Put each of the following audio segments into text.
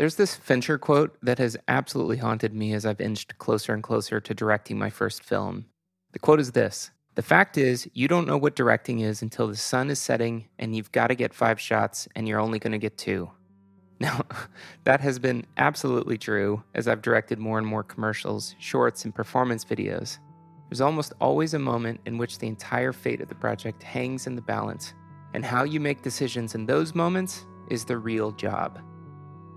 There's this Fincher quote that has absolutely haunted me as I've inched closer and closer to directing my first film. The quote is this The fact is, you don't know what directing is until the sun is setting and you've got to get five shots and you're only going to get two. Now, that has been absolutely true as I've directed more and more commercials, shorts, and performance videos. There's almost always a moment in which the entire fate of the project hangs in the balance, and how you make decisions in those moments is the real job.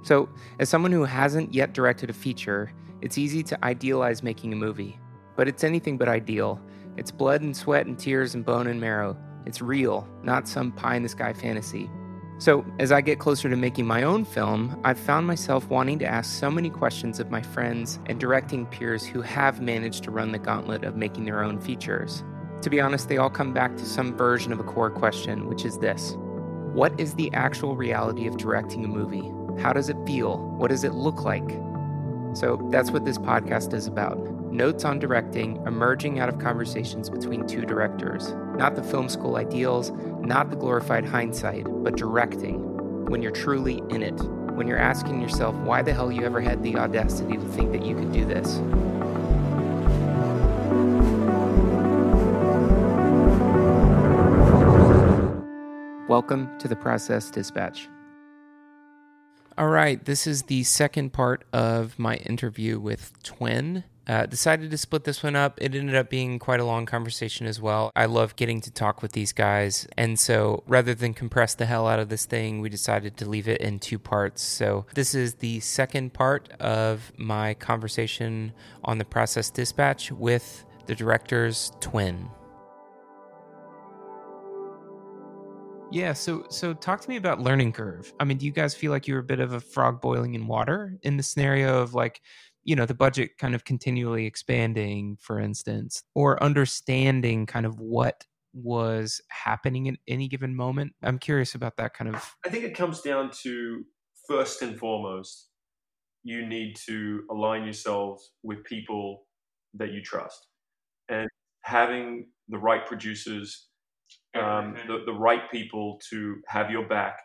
So, as someone who hasn't yet directed a feature, it's easy to idealize making a movie. But it's anything but ideal. It's blood and sweat and tears and bone and marrow. It's real, not some pie in the sky fantasy. So, as I get closer to making my own film, I've found myself wanting to ask so many questions of my friends and directing peers who have managed to run the gauntlet of making their own features. To be honest, they all come back to some version of a core question, which is this What is the actual reality of directing a movie? How does it feel? What does it look like? So, that's what this podcast is about notes on directing emerging out of conversations between two directors. Not the film school ideals, not the glorified hindsight, but directing when you're truly in it, when you're asking yourself why the hell you ever had the audacity to think that you could do this. Welcome to the Process Dispatch. All right, this is the second part of my interview with Twin. Uh, decided to split this one up. It ended up being quite a long conversation as well. I love getting to talk with these guys. And so rather than compress the hell out of this thing, we decided to leave it in two parts. So this is the second part of my conversation on the process dispatch with the director's twin. Yeah, so so talk to me about learning curve. I mean, do you guys feel like you're a bit of a frog boiling in water in the scenario of like you know the budget kind of continually expanding for instance or understanding kind of what was happening in any given moment i'm curious about that kind of i think it comes down to first and foremost you need to align yourselves with people that you trust and having the right producers um, the, the right people to have your back.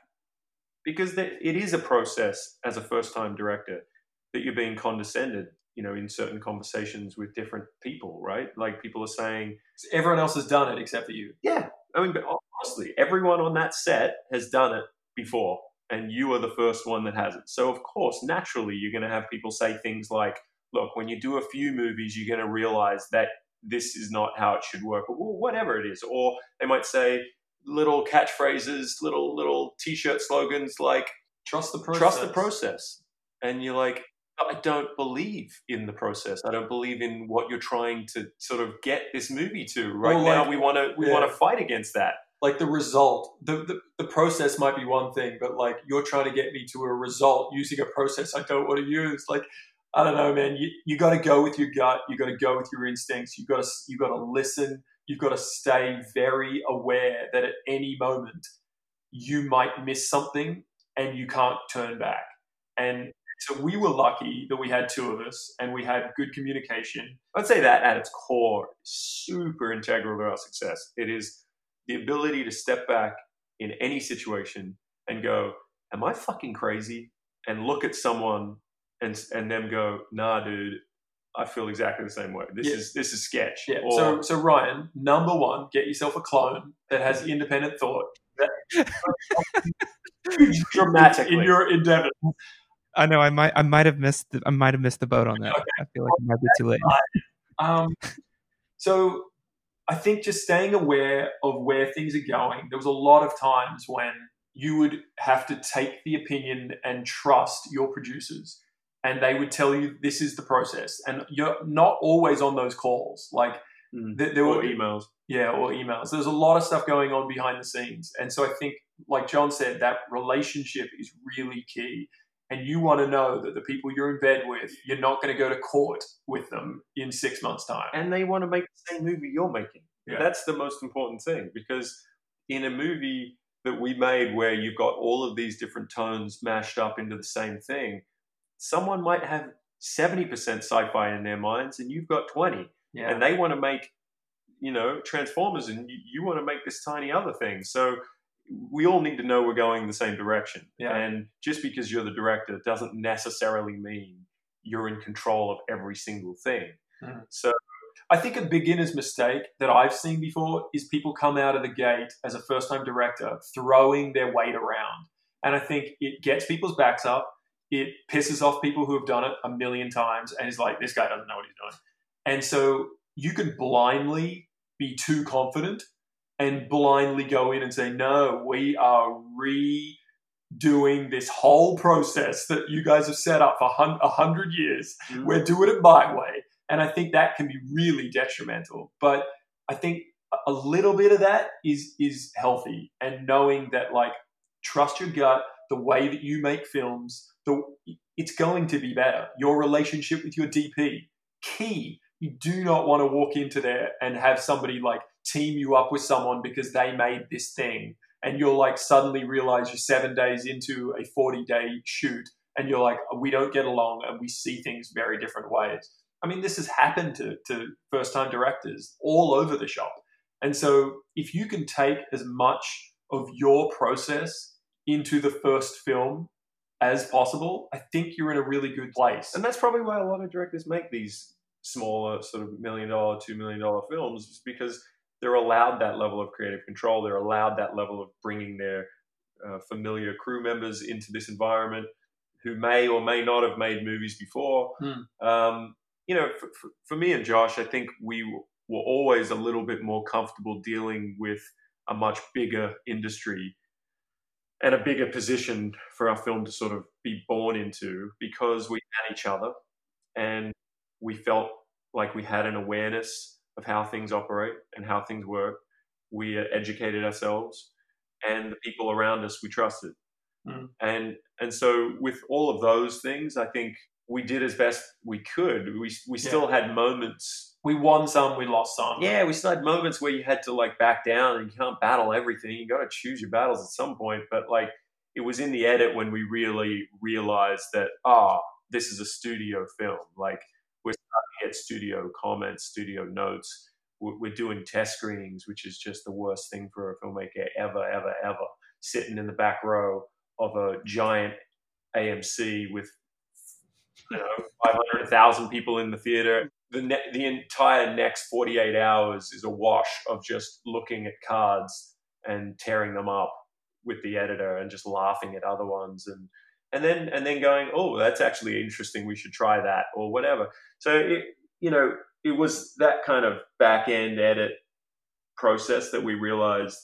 Because it is a process as a first time director that you're being condescended you know in certain conversations with different people right? Like people are saying everyone else has done it except for you. Yeah. I mean but honestly everyone on that set has done it before and you are the first one that has it. So of course naturally you're going to have people say things like look when you do a few movies you're going to realize that this is not how it should work or whatever it is or they might say little catchphrases little little t-shirt slogans like trust the process trust the process and you're like I don't believe in the process. I don't believe in what you're trying to sort of get this movie to. Right well, like, now, we want to we yeah. want to fight against that. Like the result, the, the the process might be one thing, but like you're trying to get me to a result using a process I don't want to use. Like I don't know, man. You you got to go with your gut. You got to go with your instincts. You got to you got to listen. You've got to stay very aware that at any moment you might miss something and you can't turn back. And so we were lucky that we had two of us and we had good communication. I'd say that at its core super integral to our success. It is the ability to step back in any situation and go, Am I fucking crazy? And look at someone and and them go, Nah, dude, I feel exactly the same way. This yeah. is this is sketch. Yeah. Or, so so Ryan, number one, get yourself a clone that has independent thought. dramatically in your endeavor. I know I might I might have missed the, I might have missed the boat on that. Okay. I feel like it might be too late. Um, so I think just staying aware of where things are going. There was a lot of times when you would have to take the opinion and trust your producers, and they would tell you this is the process, and you're not always on those calls. Like mm. there, there were emails, yeah, or emails. There's a lot of stuff going on behind the scenes, and so I think, like John said, that relationship is really key and you want to know that the people you're in bed with, you're not going to go to court with them in six months' time. And they want to make the same movie you're making. Yeah. That's the most important thing because in a movie that we made where you've got all of these different tones mashed up into the same thing, someone might have 70% sci fi in their minds and you've got 20. Yeah. And they want to make, you know, Transformers and you, you want to make this tiny other thing. So we all need to know we're going the same direction. Yeah. And just because you're the director doesn't necessarily mean you're in control of every single thing. Mhm. So I think a beginner's mistake that I've seen before is people come out of the gate as a first time director throwing their weight around. And I think it gets people's backs up. It pisses off people who have done it a million times and is like, this guy doesn't know what he's doing. And so you can blindly be too confident and blindly go in and say, no, we are redoing this whole process that you guys have set up for a hundred years mm. we're doing it my way. And I think that can be really detrimental. But I think a little bit of that is is healthy and knowing that like trust your gut, the way that you make films, the it's going to be better. Your relationship with your DP, key. You do not want to walk into there and have somebody like team you up with someone because they made this thing and you're like suddenly realize you're seven days into a 40 day shoot and you're like, we don't get along and we see things very different ways. I mean, this has happened to, to first time directors all over the shop. And so, if you can take as much of your process into the first film as possible, I think you're in a really good place. And that's probably why a lot of directors make these smaller, sort of million dollar, two million dollar films, is because they're allowed that level of creative control. They're allowed that level of bringing their uh, familiar crew members into this environment who may or may not have made movies before. Hmm. Um, you know, for, for, for me and Josh, I think we were always a little bit more comfortable dealing with a much bigger industry and a bigger position for our film to sort of be born into because we had each other and we felt like we had an awareness of how things operate and how things work. We educated ourselves and the people around us we trusted. Mm. And and so with all of those things, I think we did as best we could. We we still had moments. We won some, we lost some. Yeah, we still had moments where you had to like back down and you can't battle everything. You got to choose your battles at some point. But like it was in the edit when we really realized that ah, this is a studio film. Like we're starting to get studio comments, studio notes. We're, we're doing test screenings, which is just the worst thing for a filmmaker ever, ever, ever. Sitting in the back row of a giant AMC with you know 500,000 people in the theater. The ne- the entire next 48 hours is a wash of just looking at cards and tearing them up with the editor and just laughing at other ones and and then and then going, oh, that's actually interesting. We should try that or whatever. So it, you know, it was that kind of back end edit process that we realized.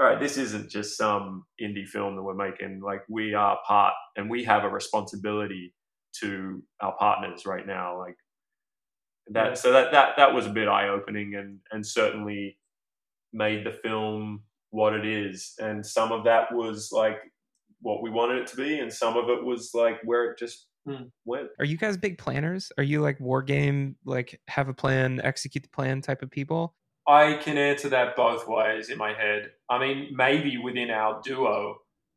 All right, this isn't just some indie film that we're making. Like we are part, and we have a responsibility to our partners right now. Like that, so that that that was a bit eye opening, and and certainly made the film what it is. And some of that was like what we wanted it to be, and some of it was like where it just Hmm. went. Are you guys big planners? Are you like war game, like have a plan, execute the plan type of people? I can answer that both ways in my head. I mean, maybe within our duo,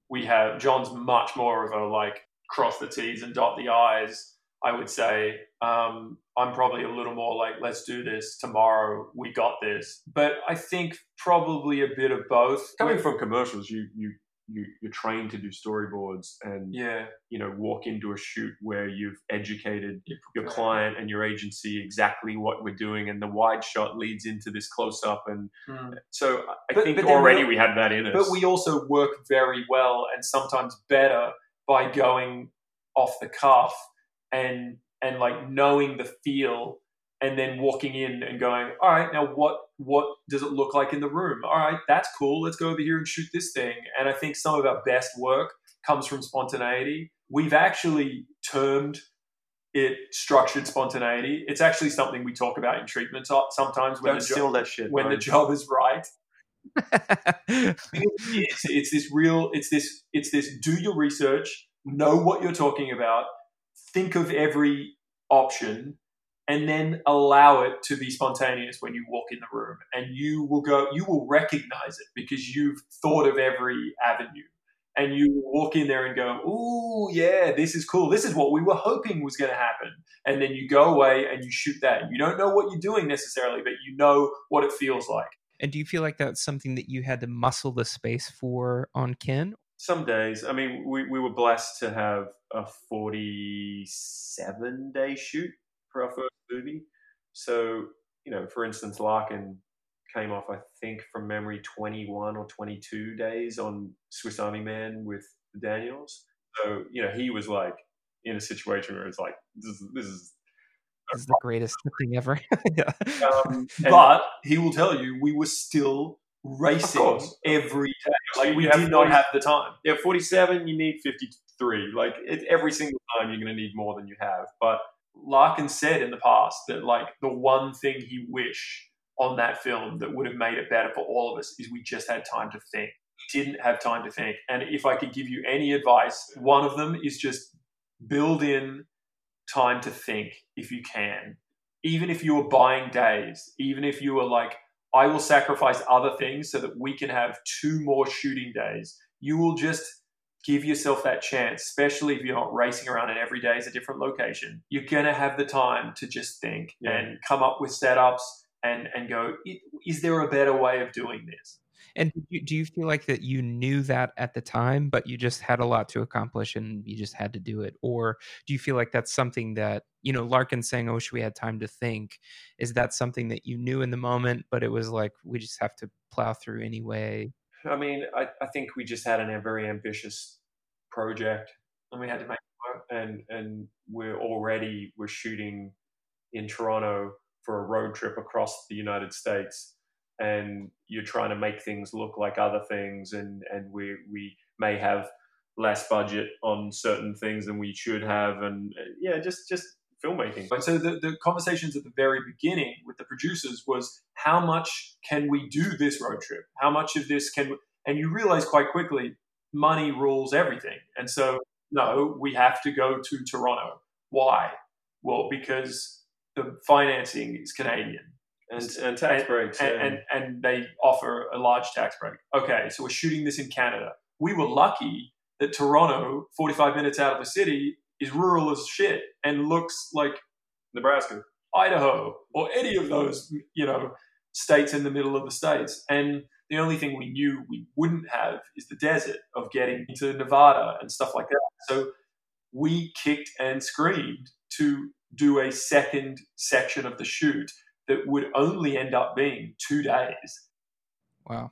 we have John's much more of a like cross the T's and dot the I's. I would say um, I'm probably a little more like, let's do this tomorrow. We got this. But I think probably a bit of both. Coming from commercials, you you you you're trained to do storyboards and yeah, you know walk into a shoot where you've educated your client and your agency exactly what we're doing, and the wide shot leads into this close up, and Hmm. so I But- think but already we- we had that in us. But we also work very well and sometimes better by going off the cuff and and like knowing the feel and then walking in and going, all right, now what what does it look like in the room? All right, that's cool. Let's go over here and shoot this thing. And I think some of our best work comes from spontaneity. We've actually termed it structured spontaneity. It's actually something we talk about in treatment sometimes when don't the, jo- that shit. when the job is right it's, it's this real it's this it's this do your research know what you're talking about think of every option and then allow it to be spontaneous when you walk in the room. And you will go you will recognize it because you've thought of every avenue. And you walk in there and go oh yeah this is cool. This is what we were hoping was going to happen. And then you go away and you shoot that. You don't know what you're doing necessarily but you know what it feels like. And do you feel like that's something that you had to muscle the space for on Kin? Some days. I mean, we, we were blessed to have a 47 day shoot for our first movie. So, you know, for instance, Larkin came off, I think, from memory, 21 or 22 days on Swiss Army Man with Daniels. So, you know, he was like in a situation where it's like, this is, this is this is the greatest thing ever. yeah. um, but he will tell you we were still racing every day. Like we you have did not have the time. yeah, 47, you need 53. Like it, every single time you're going to need more than you have. But Larkin said in the past that like the one thing he wish on that film that would have made it better for all of us is we just had time to think. Didn't have time to think. And if I could give you any advice, one of them is just build in time to think if you can. Even if you were buying days, even if you were like, I will sacrifice other things so that we can have two more shooting days, you will just give yourself that chance, especially if you're not racing around and every day is a different location. You're going to have the time to just think Yeah. and come up with setups and, and go, is there a better way of doing this? And do you, do you feel like that you knew that at the time, but you just had a lot to accomplish and you just had to do it? Or do you feel like that's something that, you know, Larkin saying, oh, I wish we had time to think, is that something that you knew in the moment, but it was like, we just have to plow through anyway? I mean, I, I think we just had a very ambitious project And we had to make and and we're already we're shooting in Toronto for a road trip across the United States and you're trying to make things look like other things and and we we may have less budget on certain things than we should have and uh, yeah just just filmmaking But so the, the conversations at the very beginning with the producers was how much can we do this road trip? How much of this can and you realize quite quickly money rules everything. And so no, we have to go to Toronto. Why? Well, because the financing is Canadian. And, and tax and- breaks and, and, and they offer a large tax break. Okay, so we're shooting this in Canada. We were lucky that Toronto, 45 minutes out of the city, is rural as shit and looks like Nebraska Idaho or any of those, you know, states in the middle of the states. And the only thing we knew we wouldn't have is the desert of getting into Nevada and stuff like that. So we kicked and screamed to do a second section of the shoot that would only end up being two days. Wow.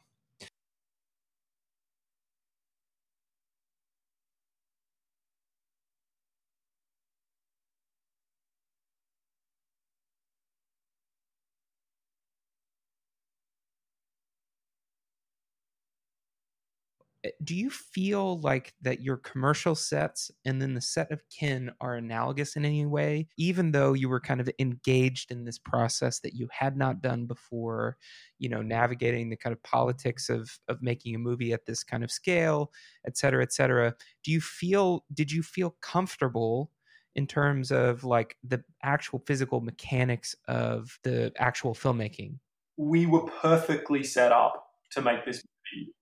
Eh, do you feel like that your commercial sets and then the set of kin are analogous in any way, even though you were kind of engaged in this process that you had not done before? you know navigating the kind of politics of of making a movie at this kind of scale et cetera et cetera do you feel did you feel comfortable in terms of like the actual physical mechanics of the actual filmmaking We were perfectly set up to make this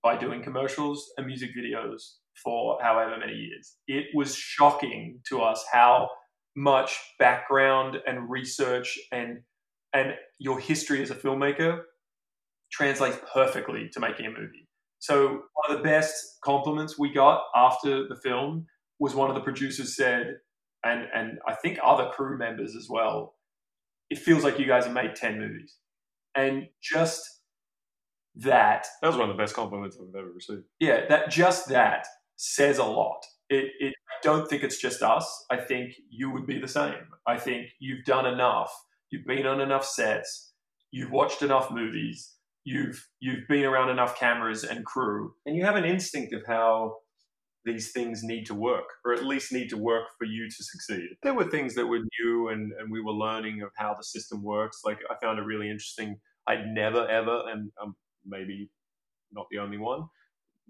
by doing commercials and music videos for however many years. It was shocking to us how much background and research and and your history as a filmmaker translates perfectly to making a movie. So one of the best compliments we got after the film was one of the producers said, and and I think other crew members as well, it feels like you guys have made 10 movies. And just that that was one of the best compliments I've ever received yeah, that just that says a lot. It, it, I don't think it's just us. I think you would be the same. I think you've done enough. You've been on enough sets. You've watched enough movies. You've you've been around enough cameras and crew. and you have an instinct of how these things need to work, or at least need to work for you to succeed. There were things that were new, and, and we were learning of how the system works. Like I found it really interesting. I'd never ever, and um, maybe not the only one,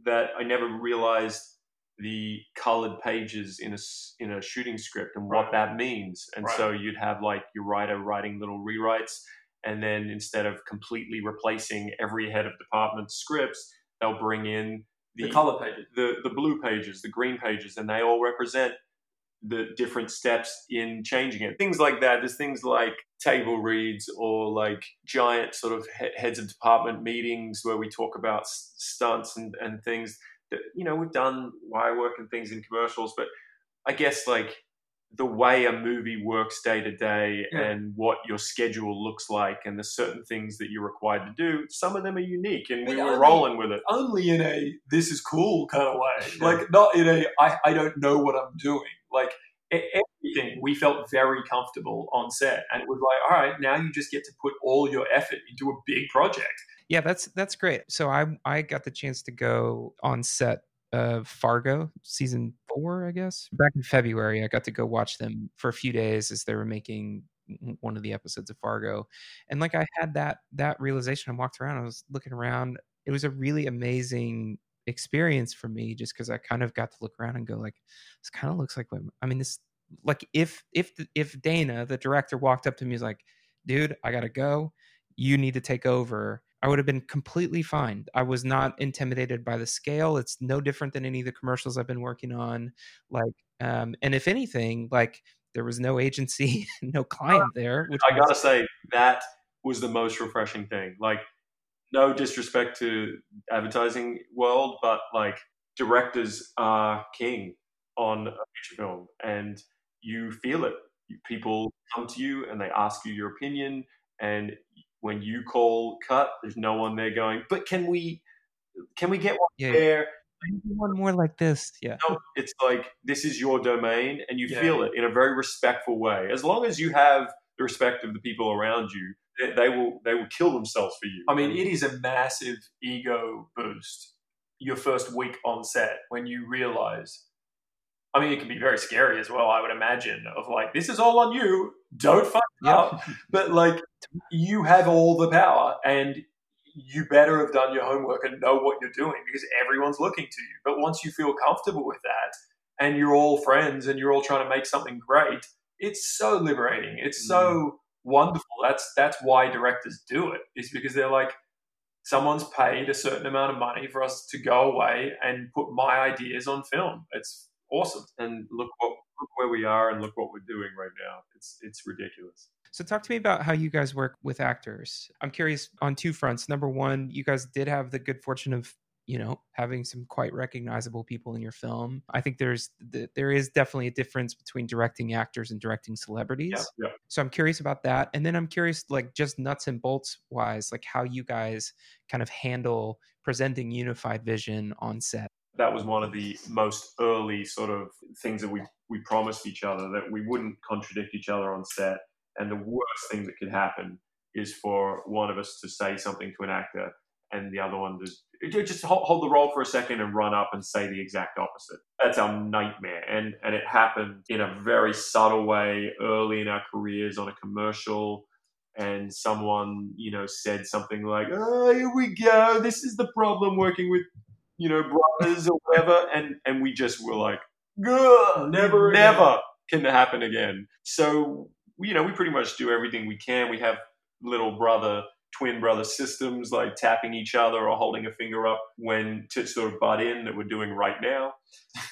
that I never realized the colored pages in a in a shooting script and what Right. that means. And Right. so you'd have like your writer writing little rewrites, and then instead of completely replacing every head of department scripts, they'll bring in The, color pages. the the blue pages, the green pages, and they all represent the different steps in changing it. Things like that. There's things like table reads or like giant sort of heads of department meetings where we talk about stunts and, and things that, you know, we've done wire work and things in commercials, but I guess like the way a movie works day to day and what your schedule looks like and the certain things that you're required to do, some of them are unique and we But were only- rolling with it. only in a this is cool kind of way. Like not in a I, I don't know what I'm doing. Like everything we felt very comfortable on set and it was like, all right, now you just get to put all your effort into a big project. Yeah, that's that's great. So I I got the chance to go on set of Fargo season four, I guess. Back in February, I got to go watch them for a few days as they were making one of the episodes of Fargo, and like I had that that realization. I walked around, I was looking around. It was a really amazing experience for me, just because I kind of got to look around and go like, this kind of looks like what I mean. This like if if if Dana, the director, walked up to me was like, dude, I gotta go. You need to take over. I would have been completely fine. I was not intimidated by the scale. It's no different than any of the commercials I've been working on. Like, um, and if anything, like there was no agency, no client there. Which I gotta say that was the most refreshing thing. Like, no disrespect to advertising world, but like directors are king on a feature film, and you feel it. People come to you and they ask you your opinion, and when you call cut, there's no one there going, "But can we, can we get one yeah, there?" maybe one more like this. Yeah, No, it's like this is your domain, and you Yeah. feel it in a very respectful way. As long as you have the respect of the people around you, they, they will they will kill themselves for you. I mean, it is a massive ego boost your first week on set when you realize. I mean, it can be very scary as well. I would imagine of like, this is all on you. Don't fuck Yeah. up. But like, you have all the power, and you better have done your homework and know what you're doing because everyone's looking to you. But once you feel comfortable with that, and you're all friends, and you're all trying to make something great, it's so liberating. It's so mm. Wonderful. That's that's why directors do it. Is because they're like, someone's paid a certain amount of money for us to go away and put my ideas on film. It's awesome. and look what look where we are, and look what we're doing right now. It's it's ridiculous. So talk to me about how you guys work with actors. I'm curious on two fronts. Number one, you guys did have the good fortune of you know having some quite recognizable people in your film. I think there's th- there is definitely a difference between directing actors and directing celebrities. Yeah, yeah. So I'm curious about that. And then I'm curious, like just nuts and bolts wise, like how you guys kind of handle presenting unified vision on set. That was one of the most early sort of things that we we promised each other that we wouldn't contradict each other on set. And the worst thing that could happen is for one of us to say something to an actor and the other one to just hold, hold the role for a second and run up and say the exact opposite. That's our nightmare. And and it happened in a very subtle way early in our careers on a commercial. And someone, you know, said something like, "Oh, here we go. This is the problem working with, you know, brothers or whatever." And and we just were like, "Ugh, Never again." never can happen again." So you know, we pretty much do everything we can. We have little brother, twin brother systems like tapping each other or holding a finger up when to sort of butt in that we're doing right now.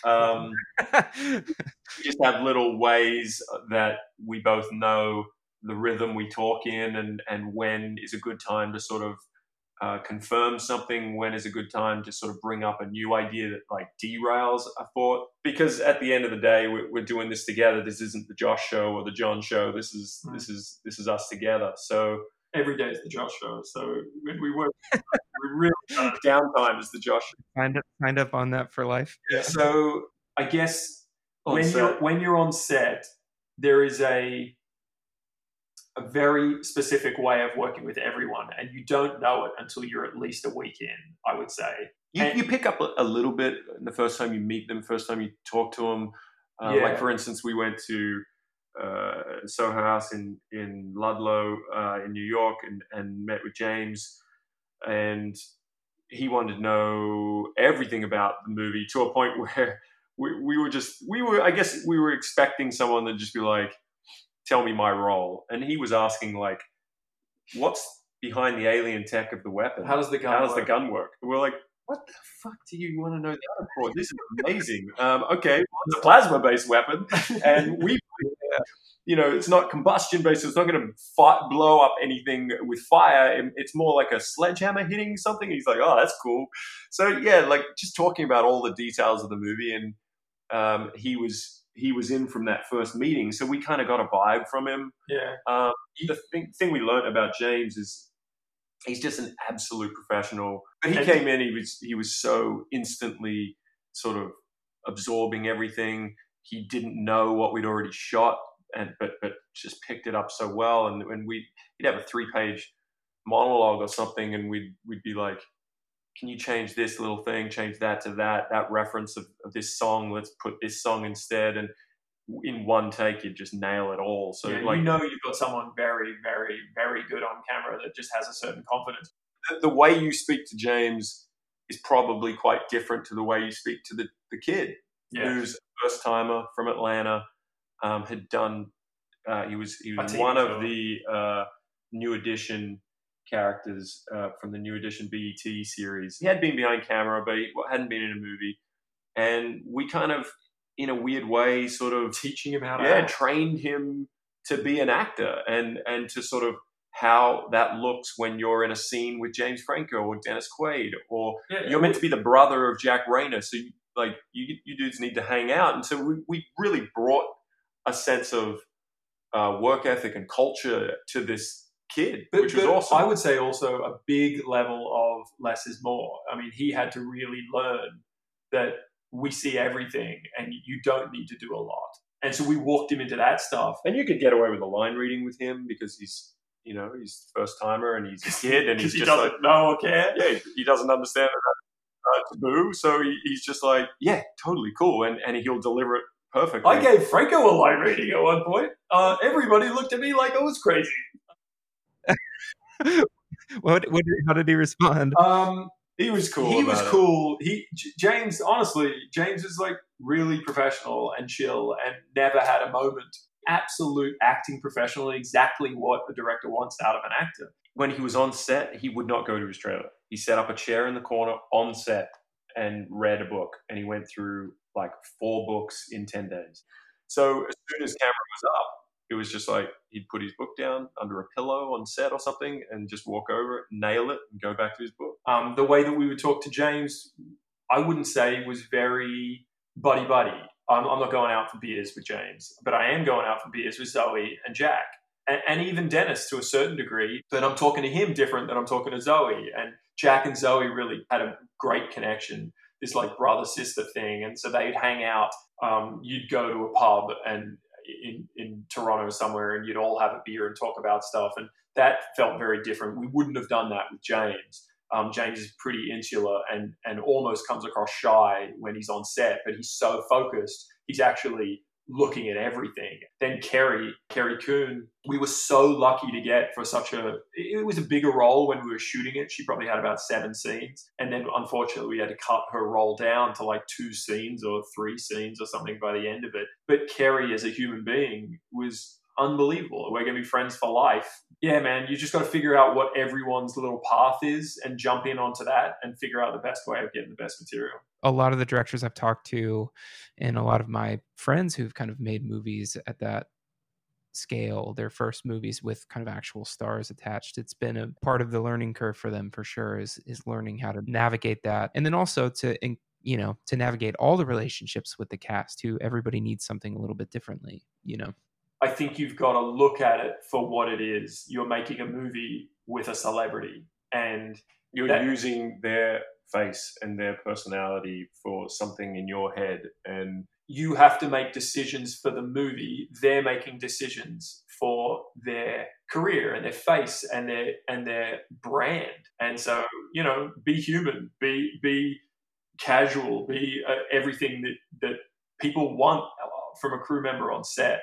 Um, we just have little ways that we both know the rhythm we talk in and, and when is a good time to sort of uh, confirm something, when is a good time to sort of bring up a new idea that like derails a thought. Because at the end of the day, we're, we're doing this together. This isn't the Josh show or the John show. This is Mm. this is this is us together. So Every day is the Josh show. So when we work, we really downtime is the Josh. signed up, signed up on that for life. So I guess On when set. you're when you're on set, there is a a very specific way of working with everyone, and you don't know it until you're at least a week in. I would say. You, And- you pick up a, a little bit the first time you meet them, first time you talk to them. Uh, Yeah. Like for instance, we went to uh, Soho House in in Ludlow uh, in New York and, and met with James, and he wanted to know everything about the movie to a point where we, we were just we were I guess we were expecting someone to just be like, "Tell me my role," and he was asking like, "What's behind the alien tech of the weapon?" How does the gun? how does the gun work? And we're like, what the fuck do you want to know that for? This is amazing. Um, okay, well, it's a plasma-based weapon, and we, you know, it's not combustion-based. So it's not going to fi- blow up anything with fire. It's more like a sledgehammer hitting something. He's like, oh, that's cool. So yeah, like just talking about all the details of the movie, and um, he was he was in from that first meeting, so we kind of got a vibe from him. Yeah. Um, the thing, thing we learned about James is he's just an absolute professional. But he came in, he was he was so instantly sort of absorbing everything. He didn't know what we'd already shot, and but but just picked it up so well. And when we he'd have a three page monologue or something, and we'd we'd be like, "Can you change this little thing? Change that to that that reference of, of this song. Let's put this song instead." And in one take, you'd just nail it all. So yeah, like you know you've got someone very, very, very good on camera that just has a certain confidence. the, the way you speak to James is probably quite different to the way you speak to the, the kid Yeah. who's first timer from Atlanta, um, had done. Uh, he was he was one of the uh, New Edition characters uh, from the New Edition BET series. He had been behind camera, but he hadn't been in a movie. And we kind of, in a weird way, sort of Teaching him how to yeah, act. trained him to be an actor and and to sort of how that looks when you're in a scene with James Franco or Dennis Quaid, or Yeah, you're meant to be the brother of Jack Reynor, so you, like you you dudes need to hang out, and so we we really brought a sense of uh, work ethic and culture to this kid, But, which was but awesome. I would say also a big level of less is more. I mean, he had to really learn that we see everything and you don't need to do a lot. And so we walked him into that stuff. and you could get away with a line reading with him because he's you know he's first timer and he's a kid and he's he just doesn't like know or care. yeah, he- he doesn't understand that taboo, so he, he's just like, yeah, totally cool, and and he'll deliver it perfectly. I gave Franco a line reading at one point. Uh, everybody looked at me like I was crazy. What, what? How did he respond? Um, he was cool. he was about it. cool. He J- James, honestly, James is like really professional and chill, and never had a moment. Absolute acting professional, exactly what a director wants out of an actor. When he was on set, he would not go to his trailer. He set up a chair in the corner on set and read a book, and he went through like four books in ten days. So as soon as camera was up, it was just like he'd put his book down under a pillow on set or something, and just walk over it, nail it, and go back to his book. Um, the way that we would talk to James, I wouldn't say was very buddy buddy. I'm, I'm not going out for beers with James, but I am going out for beers with Zoe and Jack, and, and even Dennis to a certain degree. But I'm talking to him different than I'm talking to Zoe, and Jack and Zoe really had a great connection, this like brother sister thing, and so they'd hang out. Um, you'd go to a pub and in in Toronto somewhere, and you'd all have a beer and talk about stuff, and that felt very different. We wouldn't have done that with James. Um, James is pretty insular and and almost comes across shy when he's on set, but he's so focused. He's actually looking at everything. Then Carrie, Carrie Coon, we were so lucky to get for such a. It was a bigger role when we were shooting it. She probably had about seven scenes, and then unfortunately we had to cut her role down to like two scenes or three scenes or something by the end of it. But Carrie, as a human being, was unbelievable. We're going to be friends for life. Yeah, man, you just got to figure out what everyone's little path is and jump in onto that and figure out the best way of getting the best material. A lot of the directors I've talked to, and a lot of my friends who've kind of made movies at that scale, their first movies with kind of actual stars attached. It's been a part of the learning curve for them for sure. Is is learning how to navigate that, and then also to you know to navigate all the relationships with the cast. Who everybody needs something a little bit differently. You know. I think you've got to look at it for what it is. You're making a movie with a celebrity, and You're That- using their face and their personality for something in your head, and you have to make decisions for the movie. They're making decisions for their career and their face and their and their brand. And so, you know, be human, be be casual, be uh, everything that that people want from a crew member on set.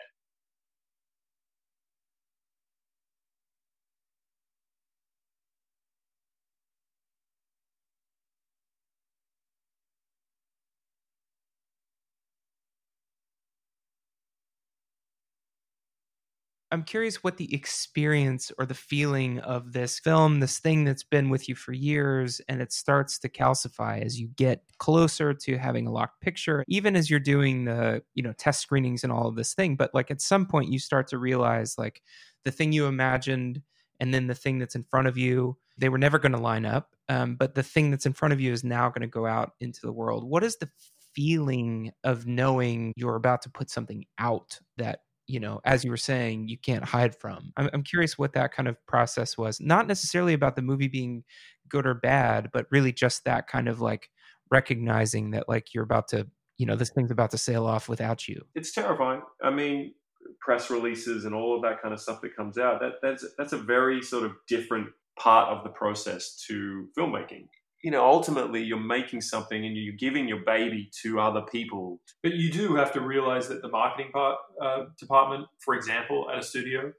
I'm curious what the experience or the feeling of this film, this thing that's been with you for years, and it starts to calcify as you get closer to having a locked picture, even as you're doing the, you know, test screenings and all of this thing. But like at some point, you start to realize like the thing you imagined and then the thing that's in front of you, they were never going to line up. Um, but the thing that's in front of you is now going to go out into the world. What is the feeling of knowing you're about to put something out that you know, as you were saying, you can't hide from. I'm, I'm curious what that kind of process was. Not necessarily about the movie being good or bad, but really just that kind of like recognizing that like you're about to, you know, this thing's about to sail off without you. It's terrifying. I mean, press releases and all of that kind of stuff that comes out. That that's that's a very sort of different part of the process to filmmaking you know, ultimately you're making something and you're giving your baby to other people. But you do have to realize that the marketing part uh, department, for example, at a studio,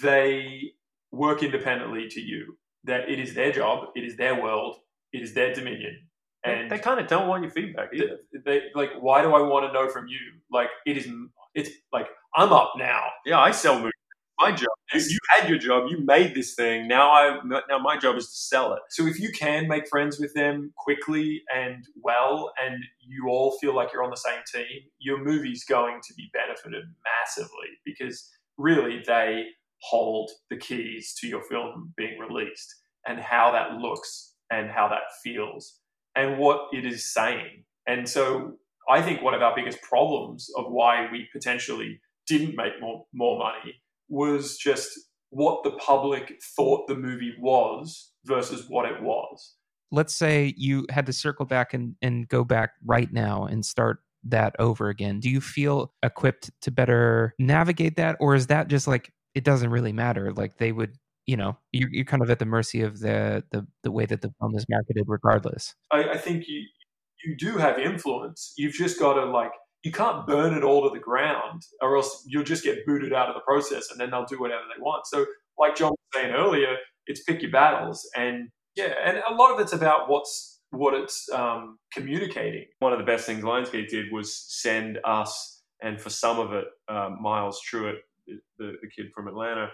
they work independently to you. That it is their job, it is their world, it is their dominion, and they, they kind of don't want your feedback either. They, they like, why do I want to know from you? Like, it is, it's like I'm up now. Yeah, I sell movies my job. You, you, had your job. You made this thing. Now I now my job is to sell it. So if you can make friends with them quickly and well, and you all feel like you're on the same team, your movie's going to be benefited massively because really they hold the keys to your film being released and how that looks and how that feels and what it is saying. And so I think one of our biggest problems of why we potentially didn't make more more money was just what the public thought the movie was versus what it was. Let's say you had to circle back and, and go back right now and start that over again. Do you feel equipped to better navigate that? Or is that just like it doesn't really matter? Like they would you know you're, you're kind of at the mercy of the, the the way that the film is marketed regardless I, I think you you do have influence you've just got to like you can't burn it all to the ground or else you'll just get booted out of the process and then they'll do whatever they want. So, like John was saying earlier, it's pick your battles. And yeah, and a lot of it's about what's what it's um, communicating. One of the best things Lionsgate did was send us, and for some of it, uh, Myles Truitt, the, the kid from Atlanta,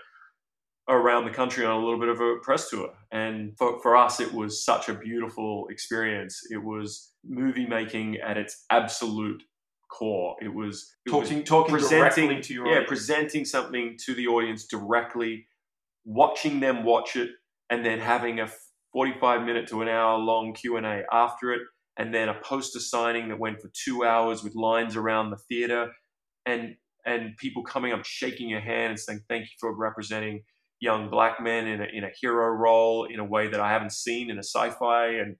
around the country on a little bit of a press tour. And for, for us, it was such a beautiful experience. It was movie making at its absolute core. It was it talking was talking presenting to your yeah audience. presenting something to the audience directly, watching them watch it, and then having a forty-five minute to an hour long Q and A after it, and then a poster signing that went for two hours with lines around the theater, and and people coming up shaking your hand and saying thank you for representing young black men in a, in a hero role in a way that I haven't seen in a sci-fi and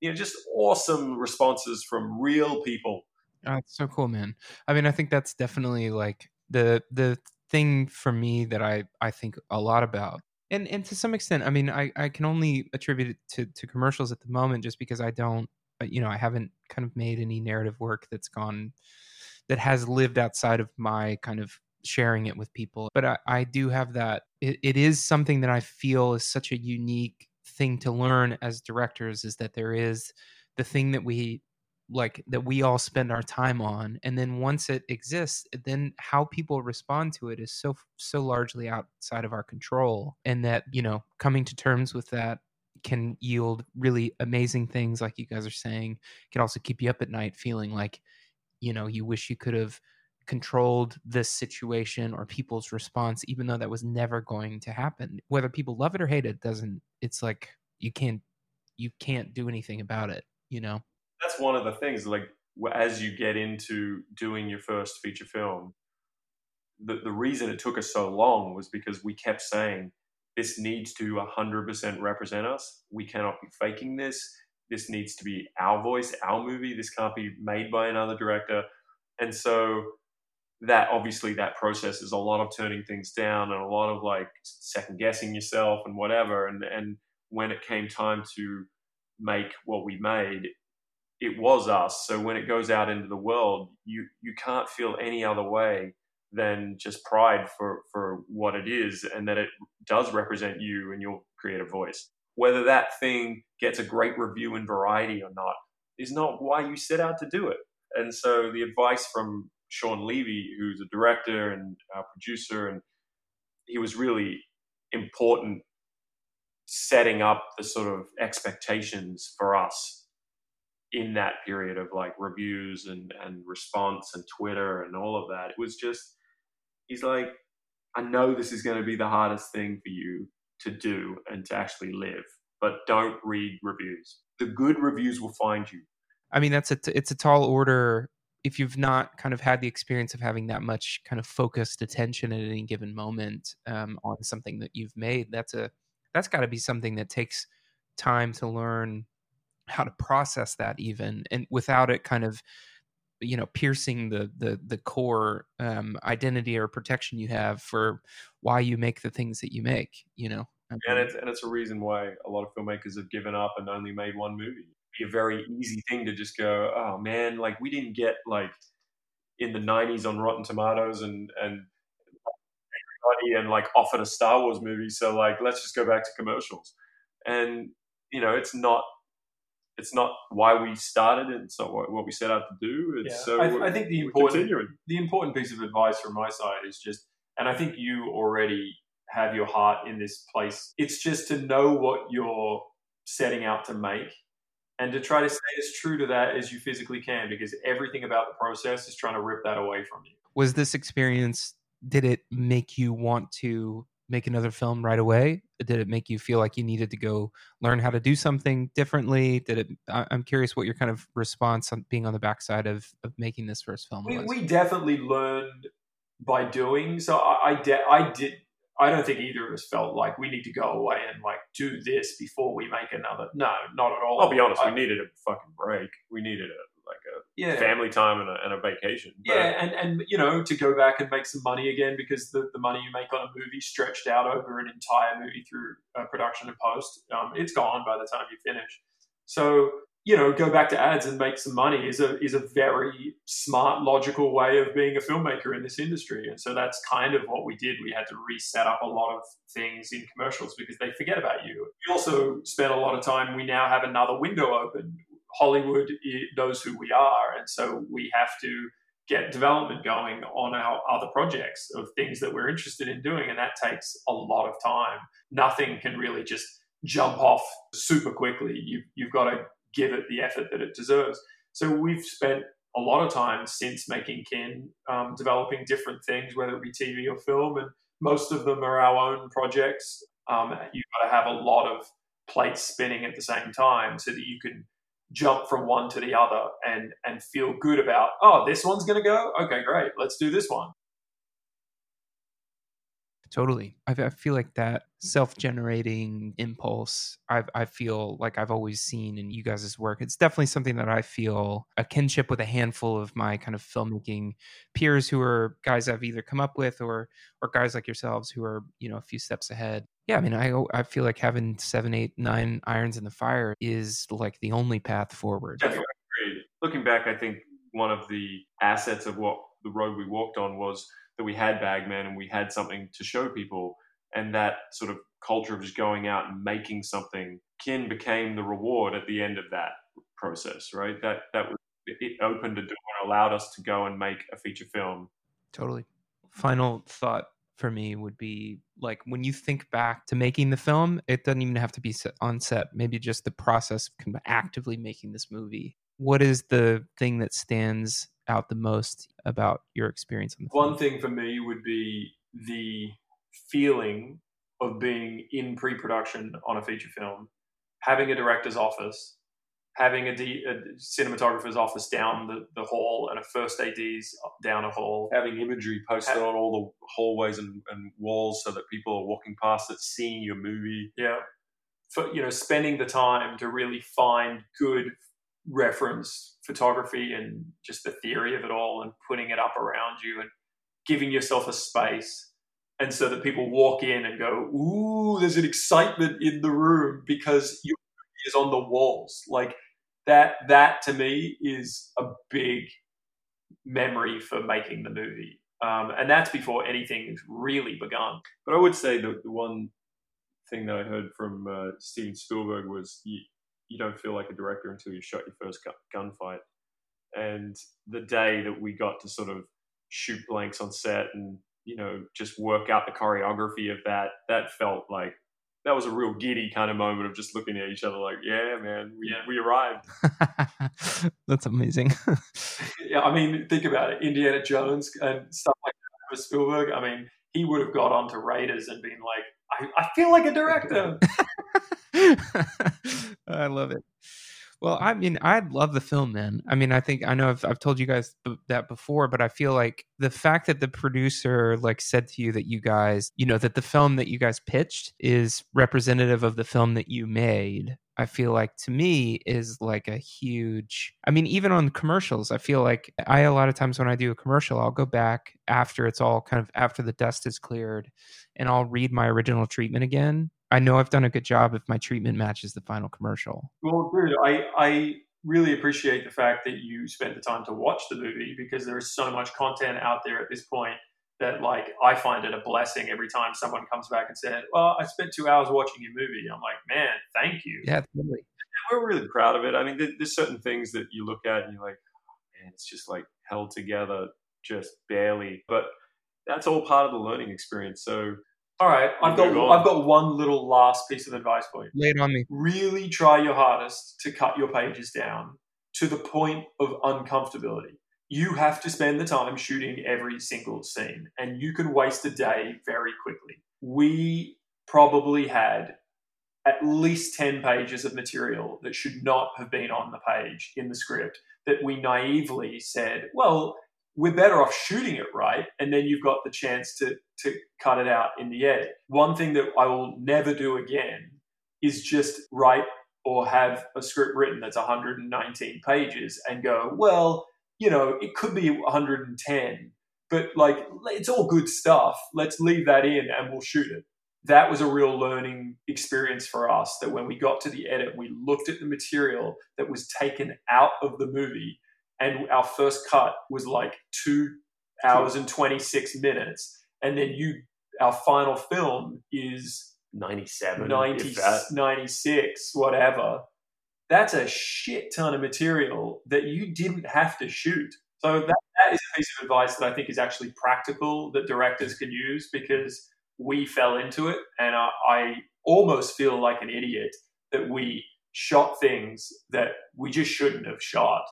you know just awesome responses from real people Oh, so cool, man. I mean, I think that's definitely like the the thing for me that I I think a lot about. And and to some extent, I mean, I I can only attribute it to to commercials at the moment just because I don't uh, you know, I haven't kind of made any narrative work that's gone that has lived outside of my kind of sharing it with people. But I, I do have that. It, it is something that I feel is such a unique thing to learn as directors is that there is the thing that we like that we all spend our time on and then once it exists then how people respond to it is so so largely outside of our control and that you know coming to terms with that can yield really amazing things like you guys are saying. Can also keep you up at night feeling like you know you wish you could have controlled this situation or people's response even though that was never going to happen. Whether people love it or hate it doesn't it's like you can't you can't do anything about it you know that's one of the things. Like as you get into doing your first feature film, the the reason it took us so long was because we kept saying this needs to 100% represent us. We cannot be faking this. This needs to be our voice, our movie. This can't be made by another director. And so that obviously that process is a lot of turning things down and a lot of like second guessing yourself and whatever. And and when it came time to make what we made, it was us. So when it goes out into the world, you you can't feel any other way than just pride for for what it is and that it does represent you and your creative voice. Whether that thing gets a great review in Variety or not is not why you set out to do it. And so the advice from Shawn Levy, who's a director and a producer and he was really important setting up the sort of expectations for us in that period of like reviews and, and response and Twitter and all of that. It was just, he's like, I know this is going to be the hardest thing for you to do and to actually live, but don't read reviews. The good reviews will find you. I mean, that's a t- it's a tall order if you've not kind of had the experience of having that much kind of focused attention at any given moment um, on something that you've made. That's a that's got to be something that takes time to learn how to process that even and without it kind of you know piercing the the the core um, identity or protection you have for why you make the things that you make you know? And it's and it's a reason why a lot of filmmakers have given up and only made one movie. Be a very easy thing to just go oh man like we didn't get like in the 90s on rotten tomatoes and and everybody and like offered a star wars movie so like let's just go back to commercials. And you know it's not it's not why we started it. It's not what, what we set out to do. It's yeah. so I, I think the important the important piece of advice from my side is just, and I think you already have your heart in this place. It's just to know what you're setting out to make, and to try to stay as true to that as you physically can, because everything about the process is trying to rip that away from you. Was this experience? Did it make you want to make another film right away? Did it make you feel like you needed to go learn how to do something differently? Did it? I'm curious what your kind of response on being on the backside of, of making this first film we, was. We definitely learned by doing. So I, I, de- I did. I don't think either of us felt like we need to go away and like do this before we make another. No, not at all. I'll be honest. I, we needed a fucking break. We needed a a yeah. family time and a, and a vacation. But, yeah, and, and you know to go back and make some money again because the, the money you make on a movie stretched out over an entire movie through uh, production and post, um, it's gone by the time you finish. So you know, go back to ads and make some money is a is a very smart, logical way of being a filmmaker in this industry. And so that's kind of what we did. We had to reset up a lot of things in commercials because they forget about you. We also spent a lot of time. We now have another window open Hollywood knows who we are, and so we have to get development going on our other projects of things that we're interested in doing, and that takes a lot of time. Nothing can really just jump off super quickly. You, you've got to give it the effort that it deserves. So we've spent a lot of time since making Kin um, developing different things, whether it be TV or film, and most of them are our own projects. Um, you've got to have a lot of plates spinning at the same time so that you can jump from one to the other and and feel good about oh this one's going to go? Okay great let's do this one. Totally. I, feel like that self-generating impulse i i feel like i've always seen in you guys' work. It's definitely something that i feel a kinship with a handful of my kind of filmmaking peers who are guys i've either come up with or or guys like yourselves who are you know a few steps ahead yeah, I mean, I I feel like having seven, eight, nine irons in the fire is like the only path forward. Definitely Looking back, I think one of the assets of what the road we walked on was that we had Bagman and we had something to show people, and that sort of culture of just going out and making something. Kin became the reward at the end of that process, right? That that was, it opened a door and allowed us to go and make a feature film. Totally. Final thought for me would be like when you think back to making the film, it doesn't even have to be on set. Maybe just the process of mm-hmm. actively making this movie. What is the thing that stands out the most about your experience on the One film? thing for me would be the feeling of being in pre-production on a feature film, having a director's office, having a, D, a cinematographer's office down the, the hall and a first AD's down a hall. Having imagery posted on all the hallways and, and walls so that people are walking past it, seeing your movie. Yeah. For, you know, spending the time to really find good reference photography and just the theory of it all and putting it up around you and giving yourself a space and so that people walk in and go, "Ooh, there's an excitement in the room because your movie is on the walls." Like that that to me is a big memory for making the movie. Um, and that's before anything's really begun. But I would say the, the one thing that I heard from uh, Steven Spielberg was you, you don't feel like a director until you shot your first gun, gunfight. And the day that we got to sort of shoot blanks on set and you know, just work out the choreography of that, that felt like that was a real giddy kind of moment of just looking at each other like, yeah, man, we, Yeah. we arrived. That's amazing. yeah, I mean, think about it. Indiana Jones and stuff like that for Spielberg. I mean, he would have got onto Raiders and been like, I, I feel like a director. I love it. Well, I mean, I love the film, man. I mean, I think I know I've, I've told you guys b- that before, but I feel like the fact that the producer like said to you that you guys, you know, that the film that you guys pitched is representative of the film that you made. I feel like to me is like a huge. I mean, even on commercials, I feel like I a lot of times when I do a commercial, I'll go back after it's all kind of after the dust is cleared, and I'll read my original treatment again. I know I've done a good job if my treatment matches the final commercial. well, dude, I, I really appreciate the fact that you spent the time to watch the movie because there is so much content out there at this point that, like, I find it a blessing every time someone comes back and said, Well, I spent two hours watching your movie. I'm like, Man, thank you. Yeah, totally. we're really proud of it. I mean, there's certain things that you look at and you're like, man, it's just like held together just barely. But that's all part of the learning experience. So All right, I've got, Move on. I've got one little last piece of advice for you. Lay it on me. really try your hardest to cut your pages down to the point of uncomfortability. You have to spend the time shooting every single scene, and you can waste a day very quickly. We probably had at least 10 pages of material that should not have been on the page in the script that we naively said, well, we're better off shooting it right, and then you've got the chance to, to cut it out in the edit. One thing that I will never do again is just write or have a script written that's 119 pages and go, well, you know, it could be 110, but like it's all good stuff. Let's leave that in and we'll shoot it. That was a real learning experience for us that when we got to the edit, we looked at the material that was taken out of the movie and our first cut was like two hours and 26 minutes. And then you, our final film is 97, 90, 96, whatever. That's a shit ton of material that you didn't have to shoot. So that, that is a piece of advice that I think is actually practical that directors can use because we fell into it. And I, I almost feel like an idiot that we shot things that we just shouldn't have shot.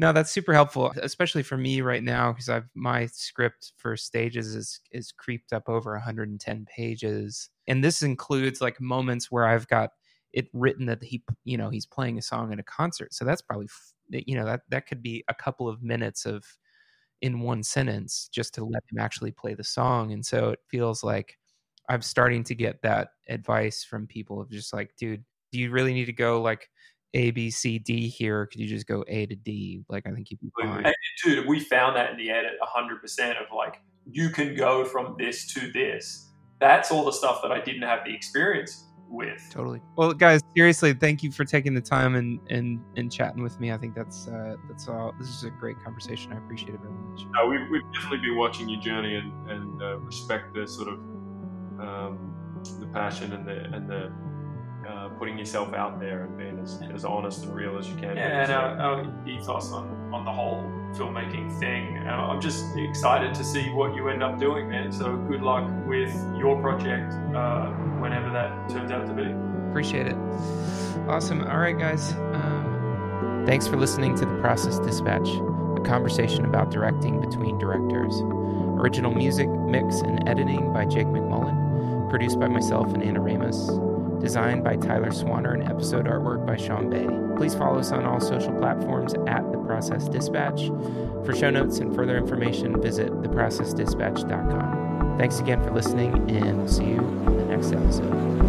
No, that's super helpful, especially for me right now because I've my script for stages is is creeped up over 110 pages, and this includes like moments where I've got it written that he, you know, he's playing a song at a concert. So that's probably, you know, that that could be a couple of minutes of in one sentence just to let him actually play the song, and so it feels like I'm starting to get that advice from people of just like, dude, do you really need to go like A, B, C, D here? Could you just go A to D? Like, I think fine. And dude, we found that in the edit 100% of like, you can go from this to this. That's all the stuff that I didn't have the experience with. Totally. Well, guys, seriously, thank you for taking the time and and and chatting with me. I think that's uh, that's all. This is a great conversation. I appreciate it very much. No, we've, we've definitely been watching your journey and, and uh, respect the sort of um, the passion and the and the putting yourself out there and being as, as honest and real as you can. Yeah, and our, our ethos on, on the whole filmmaking thing. Uh, I'm just excited to see what you end up doing, man. So good luck with your project, uh, whenever that turns out to be. Appreciate it. Awesome. All right, guys. Um, thanks for listening to the Process Dispatch, a conversation about directing between directors. Original music, mix, and editing by Jake McMullen. Produced by myself and Anna Ramos. Designed by Tyler Swanner and episode artwork by Sean Bay. Please follow us on all social platforms at The Process Dispatch. For show notes and further information, visit theprocessdispatch.com. Thanks again for listening, and we'll see you in the next episode.